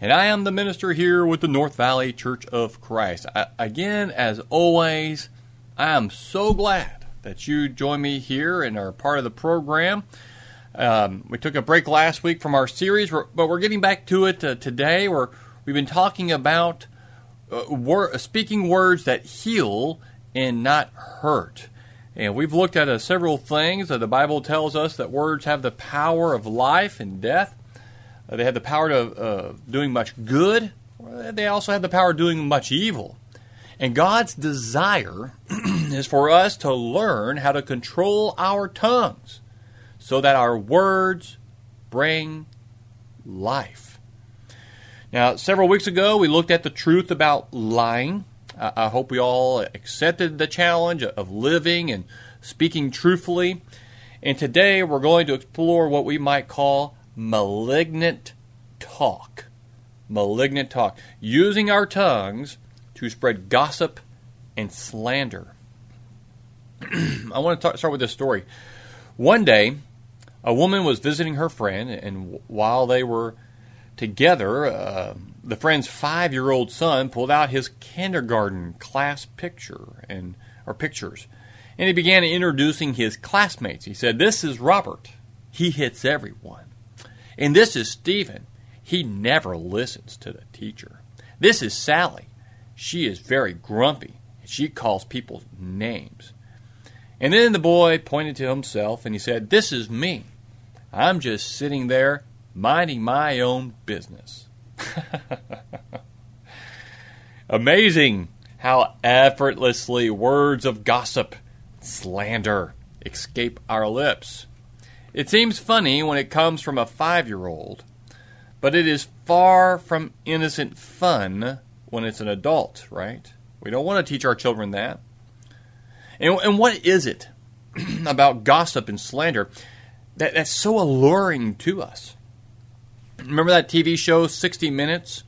and I am the minister here with the North Valley Church of Christ. I, again, as always, I am so glad that you join me here and are part of the program. Um, we took a break last week from our series, but we're getting back to it uh, today. Where we've been talking about uh, wor- speaking words that heal and not hurt. And we've looked at uh, several things. Uh, the Bible tells us that words have the power of life and death. They have the power of uh, doing much good. They also have the power of doing much evil. And God's desire is for us to learn how to control our tongues so that our words bring life. Now, several weeks ago, we looked at the truth about lying. I hope we all accepted the challenge of living and speaking truthfully. And today, we're going to explore what we might call malignant talk. Malignant talk. Using our tongues to spread gossip and slander. I want to talk, start with this story. One day, a woman was visiting her friend, and while they were together, uh, the friend's five-year-old son pulled out his kindergarten class picture and or pictures, and he began introducing his classmates. He said, "This is Robert. He hits everyone, and this is Stephen. He never listens to the teacher. This is Sally. She is very grumpy. She calls people names." And then the boy pointed to himself and he said, This is me. I'm just sitting there minding my own business. Amazing how effortlessly words of gossip, slander escape our lips. It seems funny when it comes from a five year old, but it is far from innocent fun when it's an adult, right? We don't want to teach our children that. And, and what is it about gossip and slander that, that's so alluring to us? Remember that TV show, 60 Minutes?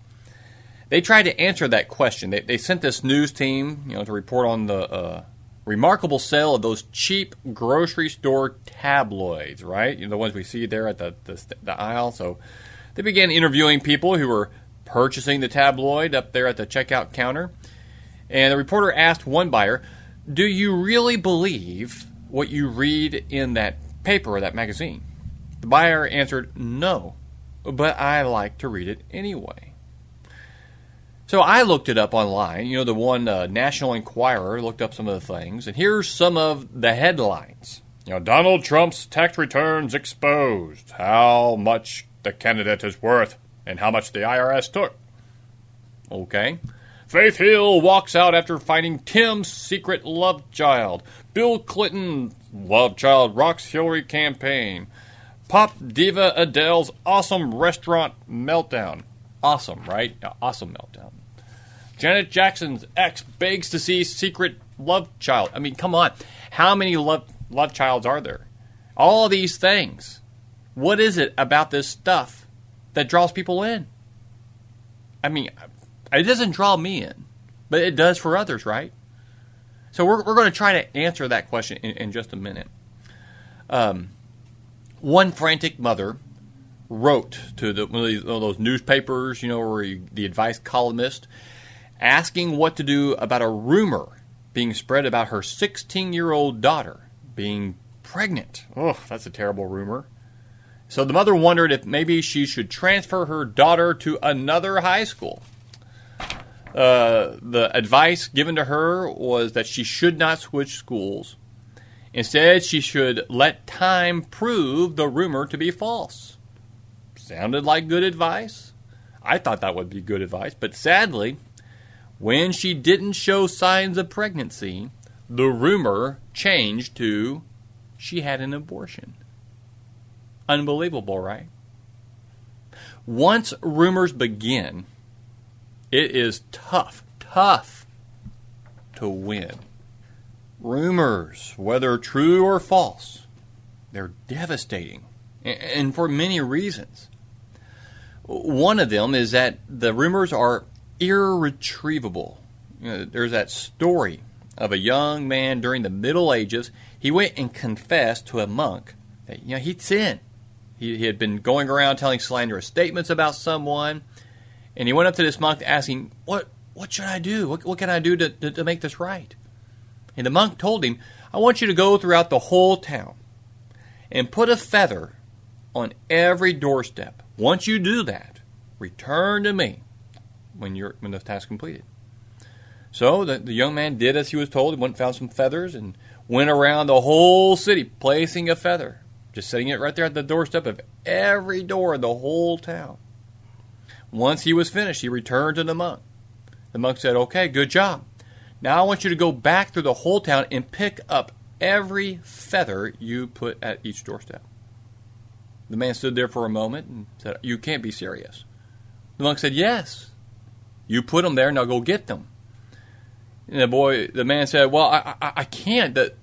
They tried to answer that question. They, they sent this news team, you know, to report on the uh, remarkable sale of those cheap grocery store tabloids, right? You know, the ones we see there at the, the, the aisle. So they began interviewing people who were purchasing the tabloid up there at the checkout counter. And the reporter asked one buyer, do you really believe what you read in that paper or that magazine? The buyer answered, No, but I like to read it anyway. So I looked it up online. You know, the one uh, National Enquirer looked up some of the things, and here's some of the headlines. You know, Donald Trump's tax returns exposed. How much the candidate is worth and how much the IRS took. Okay. Faith Hill walks out after finding Tim's secret love child. Bill Clinton love child rocks Hillary campaign. Pop diva Adele's awesome restaurant meltdown. Awesome, right? Awesome meltdown. Janet Jackson's ex begs to see secret love child. I mean, come on. How many love love childs are there? All these things. What is it about this stuff that draws people in? I mean, it doesn't draw me in, but it does for others, right? So we're, we're going to try to answer that question in, in just a minute. Um, one frantic mother wrote to the, one, of these, one of those newspapers, you know, you, the advice columnist, asking what to do about a rumor being spread about her 16 year old daughter being pregnant. Oh, that's a terrible rumor. So the mother wondered if maybe she should transfer her daughter to another high school. Uh, the advice given to her was that she should not switch schools. Instead, she should let time prove the rumor to be false. Sounded like good advice. I thought that would be good advice, but sadly, when she didn't show signs of pregnancy, the rumor changed to she had an abortion. Unbelievable, right? Once rumors begin, it is tough, tough to win. Rumors, whether true or false, they're devastating, and for many reasons. One of them is that the rumors are irretrievable. You know, there's that story of a young man during the Middle Ages. He went and confessed to a monk that you know he'd sinned. He, he had been going around telling slanderous statements about someone, and he went up to this monk asking, "What what should I do? What, what can I do to, to, to make this right?" And the monk told him, "I want you to go throughout the whole town and put a feather on every doorstep. Once you do that, return to me when you're when the task completed." So the, the young man did as he was told. He went and found some feathers and went around the whole city placing a feather, just setting it right there at the doorstep of every door in the whole town. Once he was finished, he returned to the monk. The monk said, Okay, good job. Now I want you to go back through the whole town and pick up every feather you put at each doorstep. The man stood there for a moment and said, You can't be serious. The monk said, Yes. You put them there, now go get them. And the boy, the man said, "Well, I, I, I can't. That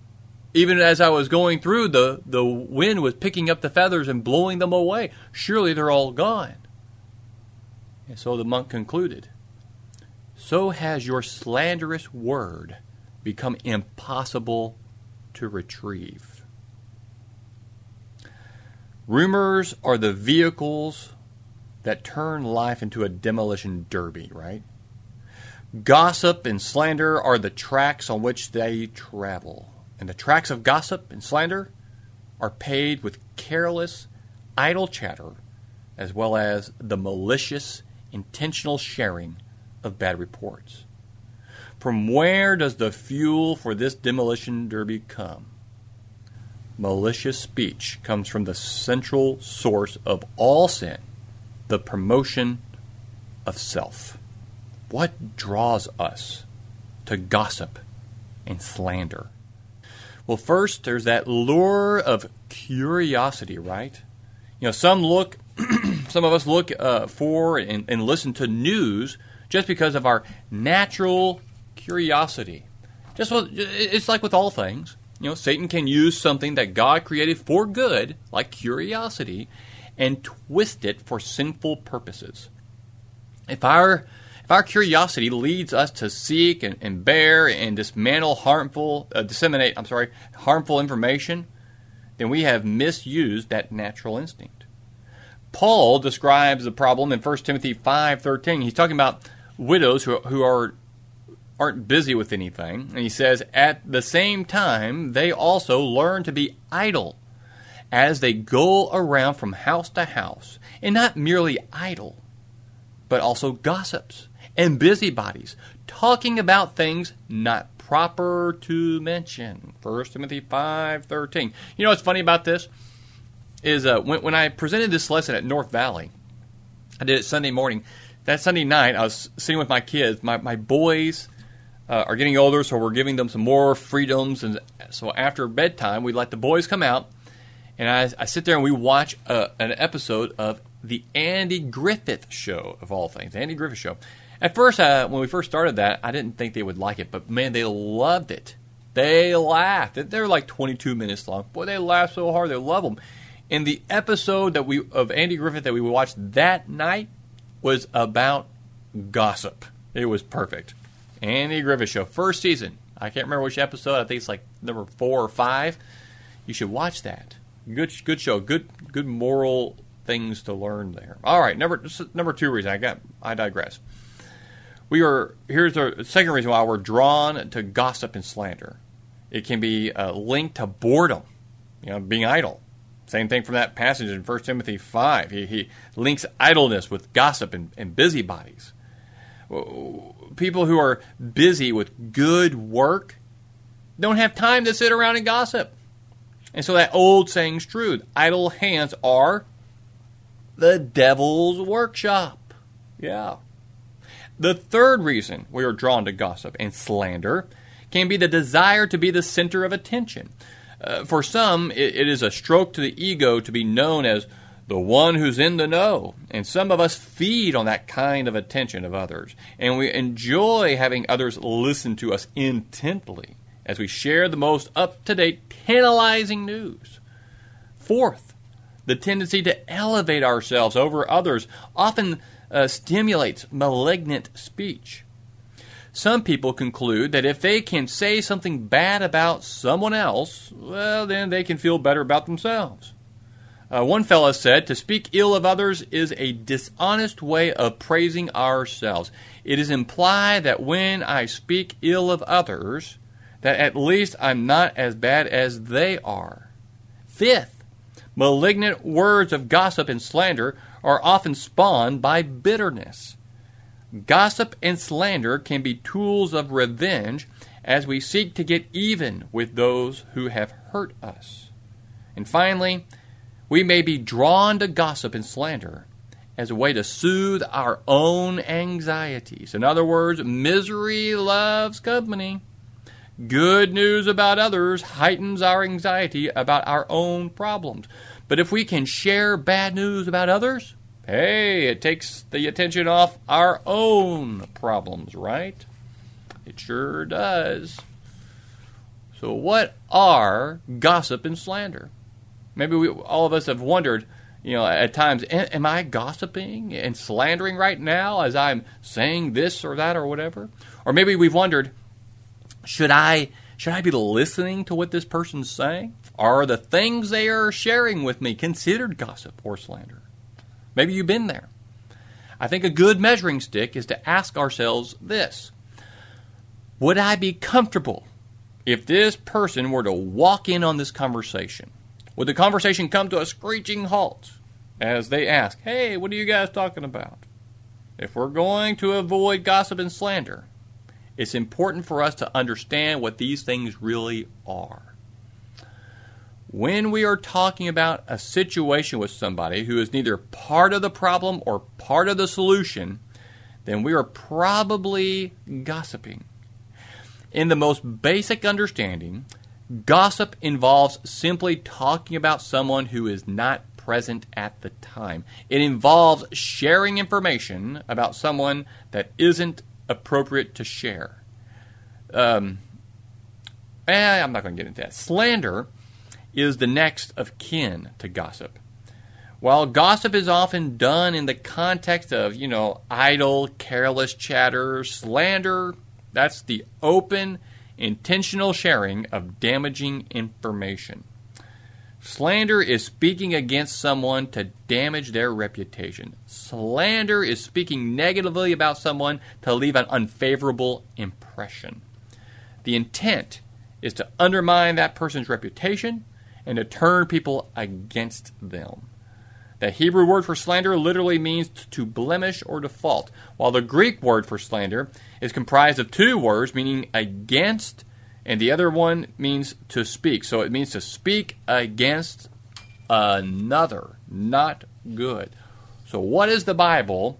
even as I was going through, the the wind was picking up the feathers and blowing them away. Surely they're all gone." And so the monk concluded, "So has your slanderous word become impossible to retrieve." Rumors are the vehicles that turn life into a demolition derby, right? Gossip and slander are the tracks on which they travel. And the tracks of gossip and slander are paid with careless, idle chatter, as well as the malicious, intentional sharing of bad reports. From where does the fuel for this demolition derby come? Malicious speech comes from the central source of all sin, the promotion of self. What draws us to gossip and slander? Well, first, there's that lure of curiosity, right? You know, some look, some of us look uh, for and, and listen to news just because of our natural curiosity. Just what, it's like with all things. You know, Satan can use something that God created for good, like curiosity, and twist it for sinful purposes. If our if our curiosity leads us to seek and, and bear and dismantle harmful, uh, disseminate, I'm sorry, harmful information, then we have misused that natural instinct. Paul describes the problem in 1 Timothy 5:13. He's talking about widows who, who are aren't busy with anything, and he says at the same time they also learn to be idle as they go around from house to house, and not merely idle, but also gossips and busybodies, talking about things not proper to mention. 1 Timothy 5.13. You know what's funny about this? Is uh, when, when I presented this lesson at North Valley, I did it Sunday morning. That Sunday night, I was sitting with my kids. My, my boys uh, are getting older, so we're giving them some more freedoms. And so after bedtime, we let the boys come out, and I, I sit there and we watch uh, an episode of the Andy Griffith Show, of all things. The Andy Griffith Show. At first, when we first started that, I didn't think they would like it, but man, they loved it. They laughed. They're like 22 minutes long. Boy, they laugh so hard. They love them. And the episode that we of Andy Griffith that we watched that night was about gossip. It was perfect. Andy Griffith Show, first season. I can't remember which episode. I think it's like number four or five. You should watch that. Good, good show. Good, good moral things to learn there. All right, number number two reason I got. I digress we are here's the second reason why we're drawn to gossip and slander. It can be linked to boredom, you know, being idle. Same thing from that passage in 1 Timothy 5. He, he links idleness with gossip and, and busybodies. People who are busy with good work don't have time to sit around and gossip. And so that old saying's true idle hands are the devil's workshop. Yeah. The third reason we are drawn to gossip and slander can be the desire to be the center of attention. Uh, for some, it, it is a stroke to the ego to be known as the one who's in the know. And some of us feed on that kind of attention of others. And we enjoy having others listen to us intently as we share the most up to date, tantalizing news. Fourth, the tendency to elevate ourselves over others often uh, stimulates malignant speech. Some people conclude that if they can say something bad about someone else, well, then they can feel better about themselves. Uh, one fellow said, To speak ill of others is a dishonest way of praising ourselves. It is implied that when I speak ill of others, that at least I'm not as bad as they are. Fifth, malignant words of gossip and slander are often spawned by bitterness. Gossip and slander can be tools of revenge as we seek to get even with those who have hurt us. And finally, we may be drawn to gossip and slander as a way to soothe our own anxieties. In other words, misery loves company. Good news about others heightens our anxiety about our own problems. But if we can share bad news about others, hey, it takes the attention off our own problems, right? It sure does. So, what are gossip and slander? Maybe we, all of us have wondered, you know, at times, am I gossiping and slandering right now as I'm saying this or that or whatever? Or maybe we've wondered, should I should I be listening to what this person's saying? Are the things they are sharing with me considered gossip or slander? Maybe you've been there. I think a good measuring stick is to ask ourselves this Would I be comfortable if this person were to walk in on this conversation? Would the conversation come to a screeching halt as they ask, Hey, what are you guys talking about? If we're going to avoid gossip and slander, it's important for us to understand what these things really are when we are talking about a situation with somebody who is neither part of the problem or part of the solution, then we are probably gossiping. In the most basic understanding, gossip involves simply talking about someone who is not present at the time. It involves sharing information about someone that isn't appropriate to share. Um, eh, I'm not going to get into that. Slander is the next of kin to gossip. While gossip is often done in the context of, you know, idle, careless chatter, slander, that's the open, intentional sharing of damaging information. Slander is speaking against someone to damage their reputation. Slander is speaking negatively about someone to leave an unfavorable impression. The intent is to undermine that person's reputation and to turn people against them. The Hebrew word for slander literally means to blemish or default, while the Greek word for slander is comprised of two words meaning against, and the other one means to speak. So it means to speak against another, not good. So, what does the Bible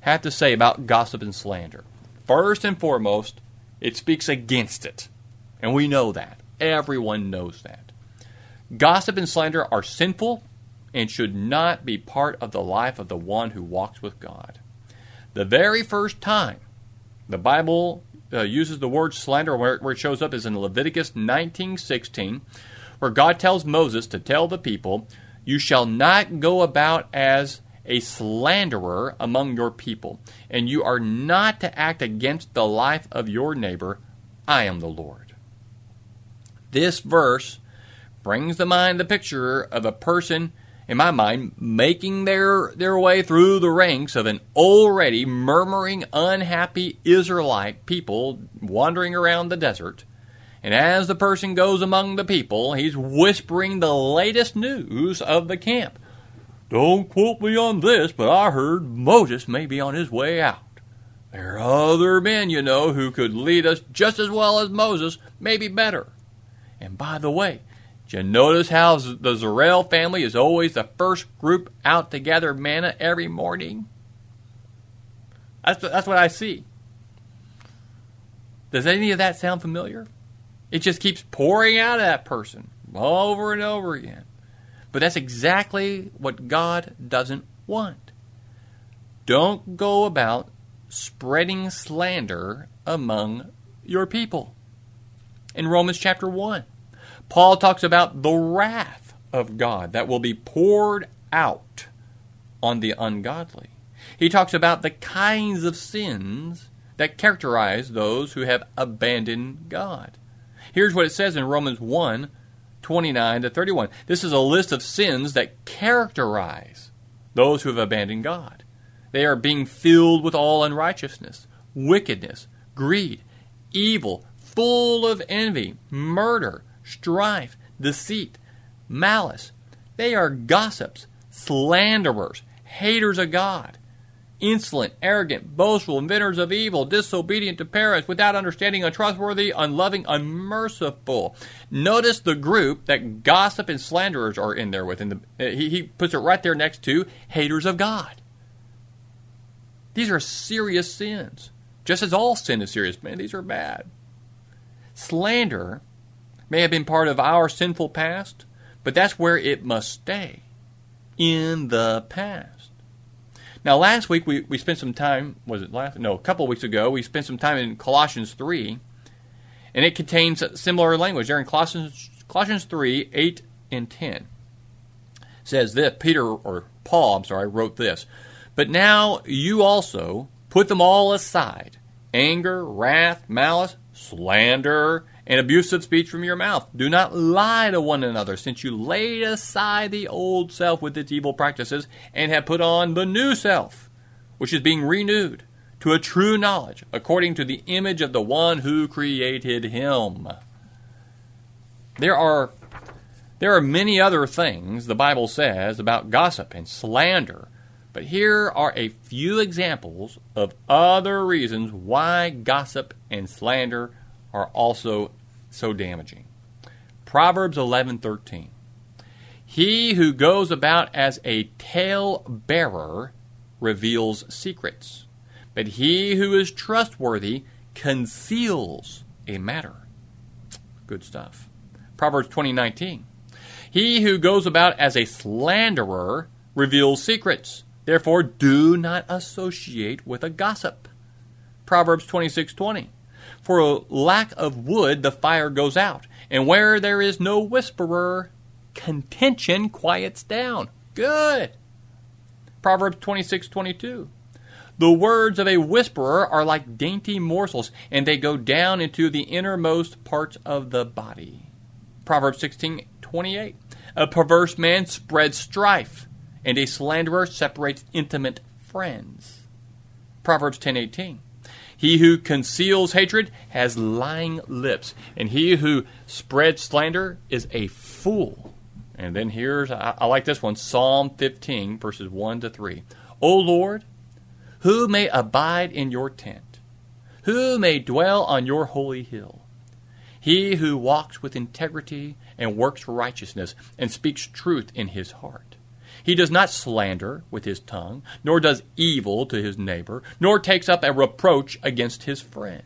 have to say about gossip and slander? First and foremost, it speaks against it. And we know that. Everyone knows that. Gossip and slander are sinful and should not be part of the life of the one who walks with God. The very first time the Bible uh, uses the word slander, where, where it shows up is in Leviticus 19:16, where God tells Moses to tell the people, "You shall not go about as a slanderer among your people, and you are not to act against the life of your neighbor. I am the Lord." This verse brings to mind the picture of a person, in my mind, making their, their way through the ranks of an already murmuring, unhappy Israelite people wandering around the desert. And as the person goes among the people, he's whispering the latest news of the camp. Don't quote me on this, but I heard Moses may be on his way out. There are other men, you know, who could lead us just as well as Moses, maybe better. And by the way, you notice how the Zarel family is always the first group out to gather manna every morning? That's, that's what I see. Does any of that sound familiar? It just keeps pouring out of that person over and over again. But that's exactly what God doesn't want. Don't go about spreading slander among your people. In Romans chapter 1, Paul talks about the wrath of God that will be poured out on the ungodly. He talks about the kinds of sins that characterize those who have abandoned God. Here's what it says in Romans 1 29 to 31. This is a list of sins that characterize those who have abandoned God. They are being filled with all unrighteousness, wickedness, greed, evil, full of envy, murder, strife, deceit, malice. They are gossips, slanderers, haters of God, insolent, arrogant, boastful, inventors of evil, disobedient to parents, without understanding, untrustworthy, unloving, unmerciful. Notice the group that gossip and slanderers are in there with. In the, uh, he, he puts it right there next to haters of God. These are serious sins. Just as all sin is serious, man, these are bad. Slander may have been part of our sinful past, but that's where it must stay in the past. Now, last week we, we spent some time, was it last? No, a couple weeks ago, we spent some time in Colossians 3, and it contains similar language. There in Colossians, Colossians 3 8 and 10 says this Peter, or Paul, I'm sorry, wrote this. But now you also put them all aside anger, wrath, malice, slander, and abusive speech from your mouth. Do not lie to one another, since you laid aside the old self with its evil practices and have put on the new self, which is being renewed to a true knowledge, according to the image of the one who created him. There are there are many other things the Bible says about gossip and slander but here are a few examples of other reasons why gossip and slander are also so damaging. Proverbs 11:13. He who goes about as a tale bearer reveals secrets, but he who is trustworthy conceals a matter. Good stuff. Proverbs 20:19. He who goes about as a slanderer reveals secrets, Therefore, do not associate with a gossip. Proverbs 26:20. For lack of wood the fire goes out, and where there is no whisperer, contention quiets down. Good. Proverbs 26:22. The words of a whisperer are like dainty morsels, and they go down into the innermost parts of the body. Proverbs 16:28. A perverse man spreads strife and a slanderer separates intimate friends. Proverbs 10:18. He who conceals hatred has lying lips, and he who spreads slander is a fool. And then here's I, I like this one, Psalm 15 verses 1 to 3. O Lord, who may abide in your tent? Who may dwell on your holy hill? He who walks with integrity and works righteousness and speaks truth in his heart he does not slander with his tongue, nor does evil to his neighbor, nor takes up a reproach against his friend.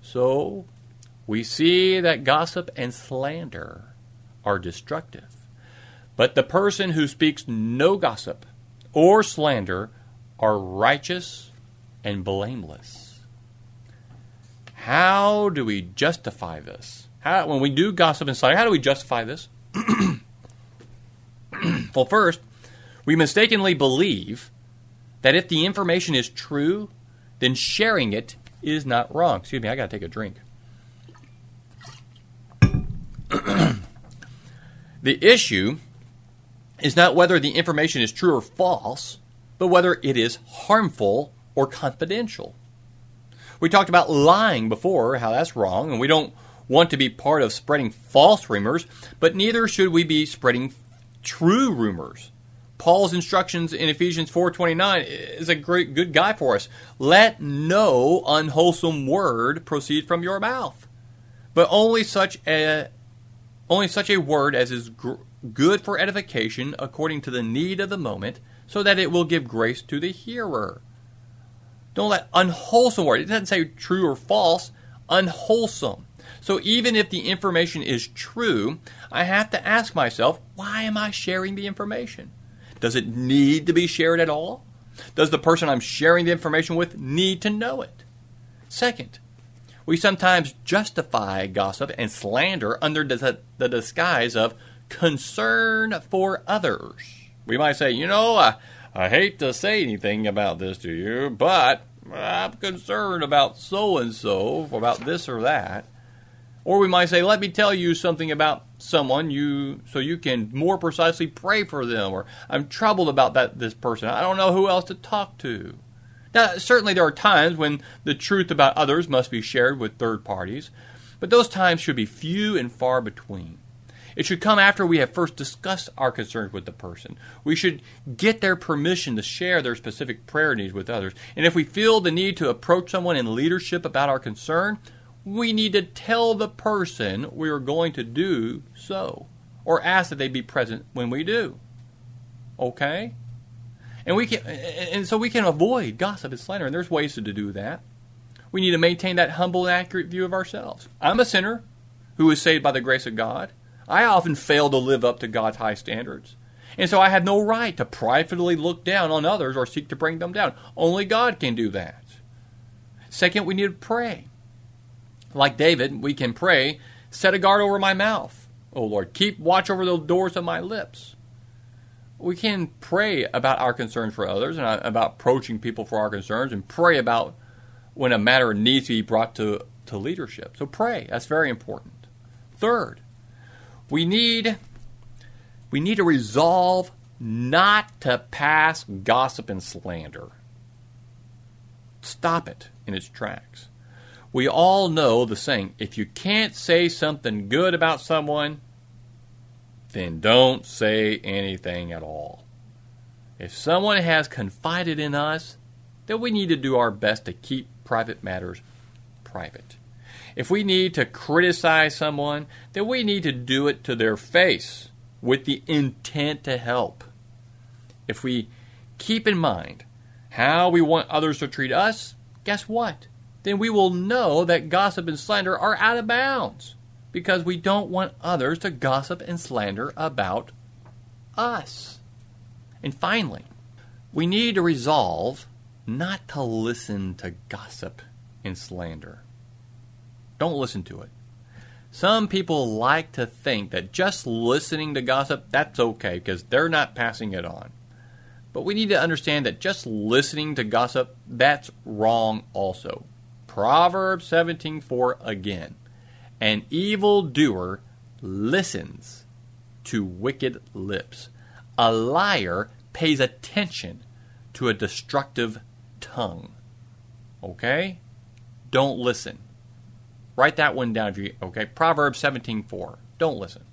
So, we see that gossip and slander are destructive. But the person who speaks no gossip or slander are righteous and blameless. How do we justify this? How, when we do gossip and slander, how do we justify this? well, first, we mistakenly believe that if the information is true, then sharing it is not wrong. Excuse me, I got to take a drink. the issue is not whether the information is true or false, but whether it is harmful or confidential. We talked about lying before, how that's wrong, and we don't want to be part of spreading false rumors, but neither should we be spreading true rumors. Paul's instructions in Ephesians 4:29 is a great good guide for us. Let no unwholesome word proceed from your mouth, but only such a only such a word as is gr- good for edification according to the need of the moment, so that it will give grace to the hearer. Don't let unwholesome word. It doesn't say true or false, unwholesome. So even if the information is true, I have to ask myself, why am I sharing the information? Does it need to be shared at all? Does the person I'm sharing the information with need to know it? Second, we sometimes justify gossip and slander under the disguise of concern for others. We might say, you know, I, I hate to say anything about this to you, but I'm concerned about so and so, about this or that. Or we might say, let me tell you something about someone you so you can more precisely pray for them or I'm troubled about that this person. I don't know who else to talk to. Now, certainly there are times when the truth about others must be shared with third parties, but those times should be few and far between. It should come after we have first discussed our concerns with the person. We should get their permission to share their specific prayer needs with others. And if we feel the need to approach someone in leadership about our concern, we need to tell the person we are going to do so or ask that they be present when we do. Okay? And we can and so we can avoid gossip and slander and there's ways to do that. We need to maintain that humble and accurate view of ourselves. I'm a sinner who is saved by the grace of God. I often fail to live up to God's high standards. And so I have no right to privately look down on others or seek to bring them down. Only God can do that. Second, we need to pray. Like David, we can pray, set a guard over my mouth. O Lord, keep watch over the doors of my lips. We can pray about our concerns for others and uh, about approaching people for our concerns and pray about when a matter needs to be brought to, to leadership. So pray. That's very important. Third, we need we need to resolve not to pass gossip and slander. Stop it in its tracks. We all know the saying if you can't say something good about someone, then don't say anything at all. If someone has confided in us, then we need to do our best to keep private matters private. If we need to criticize someone, then we need to do it to their face with the intent to help. If we keep in mind how we want others to treat us, guess what? Then we will know that gossip and slander are out of bounds because we don't want others to gossip and slander about us. And finally, we need to resolve not to listen to gossip and slander. Don't listen to it. Some people like to think that just listening to gossip, that's okay because they're not passing it on. But we need to understand that just listening to gossip, that's wrong also. Proverbs 17:4 again. An evil doer listens to wicked lips. A liar pays attention to a destructive tongue. Okay? Don't listen. Write that one down if you okay. Proverbs 17:4. Don't listen.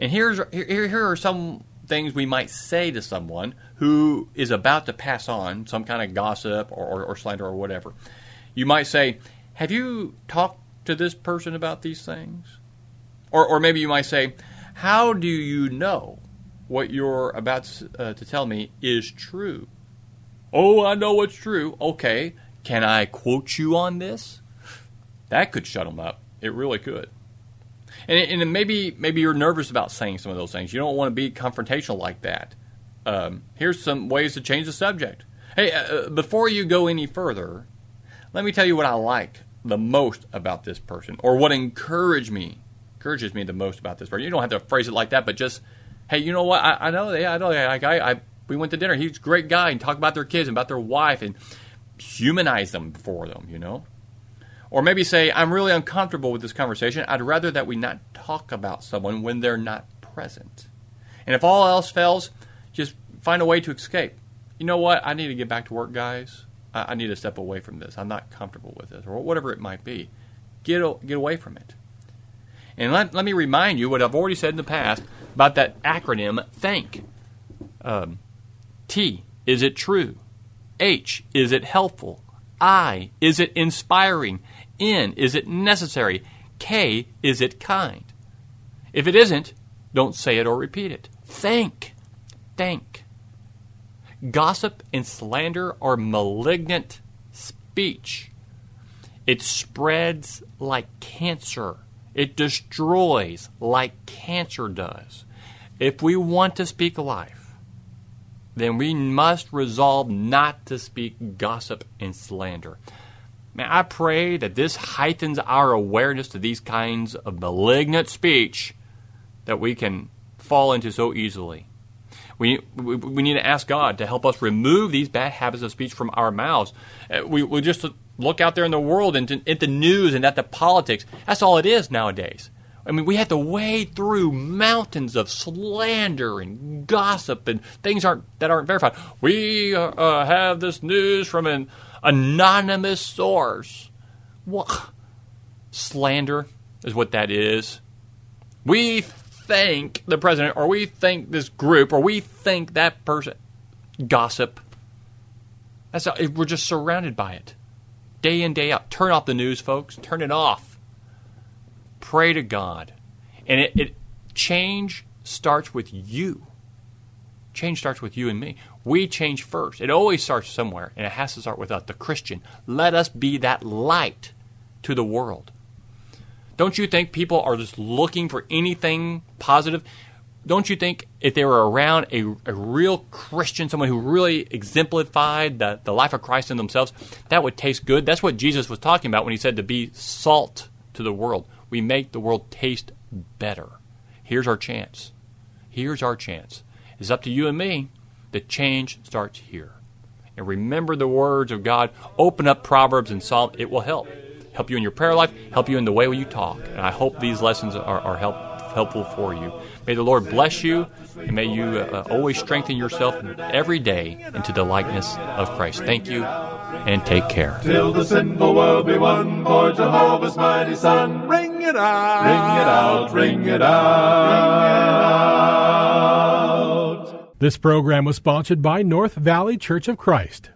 And here's here, here are some things we might say to someone who is about to pass on some kind of gossip or, or, or slander or whatever. You might say, Have you talked to this person about these things? Or, or maybe you might say, How do you know what you're about to, uh, to tell me is true? Oh, I know what's true. Okay, can I quote you on this? That could shut them up. It really could. And, and maybe maybe you're nervous about saying some of those things. You don't want to be confrontational like that. Um, here's some ways to change the subject. Hey, uh, uh before you go any further, let me tell you what I like the most about this person, or what encourage me encourages me the most about this person. You don't have to phrase it like that, but just, hey, you know what? I, I know, yeah, I know that guy. I, we went to dinner. He's a great guy, and talk about their kids and about their wife, and humanize them for them. You know, or maybe say, I'm really uncomfortable with this conversation. I'd rather that we not talk about someone when they're not present. And if all else fails, just find a way to escape. You know what? I need to get back to work, guys. I, need to step away from this. I'm not comfortable with this, or whatever it might be. Get, get away from it. And let, let me remind you what I've already said in the past about that acronym THINK. Um, T, is it true? H, is it helpful? I, is it inspiring? N, is it necessary? K, is it kind? If it isn't, don't say it or repeat it. Think. Think. Gossip and slander are malignant speech. It spreads like cancer. It destroys like cancer does. If we want to speak life, then we must resolve not to speak gossip and slander. Man, I pray that this heightens our awareness to these kinds of malignant speech that we can fall into so easily. We, we, need to ask God to help us remove these bad habits of speech from our mouths. Uh, we, we just look out there in the world and at the news and at the politics. That's all it is nowadays. I mean, we have to wade through mountains of slander and gossip and things aren't that aren't verified. We uh, uh have this news from an anonymous source. What? Slander is what that is. We think the president, or we think this group, or we think that person. Gossip. That's how, we're just surrounded by it, day in day out. Turn off the news, folks. Turn it off. Pray to God, and it, it change starts with you. Change starts with you and me. We change first. It always starts somewhere, and it has to start with us, the Christian. Let us be that light to the world. Don't you think people are just looking for anything positive? Don't you think if they were around a, a real Christian, someone who really exemplified the, the life of Christ in themselves, that would taste good? That's what Jesus was talking about when he said to be salt to the world. We make the world taste better. Here's our chance. Here's our chance. It's up to you and me. The change starts here. And remember the words of God. Open up Proverbs and Psalm. It will help help you in your prayer life, help you in the way you talk. And I hope these lessons are, are help, helpful for you. May the Lord bless you, and may you uh, always strengthen yourself every day into the likeness of Christ. Thank you, and take care. Till the sinful world be won for Jehovah's mighty Son. Ring it out. Ring it out, ring it out. This program was sponsored by North Valley Church of Christ.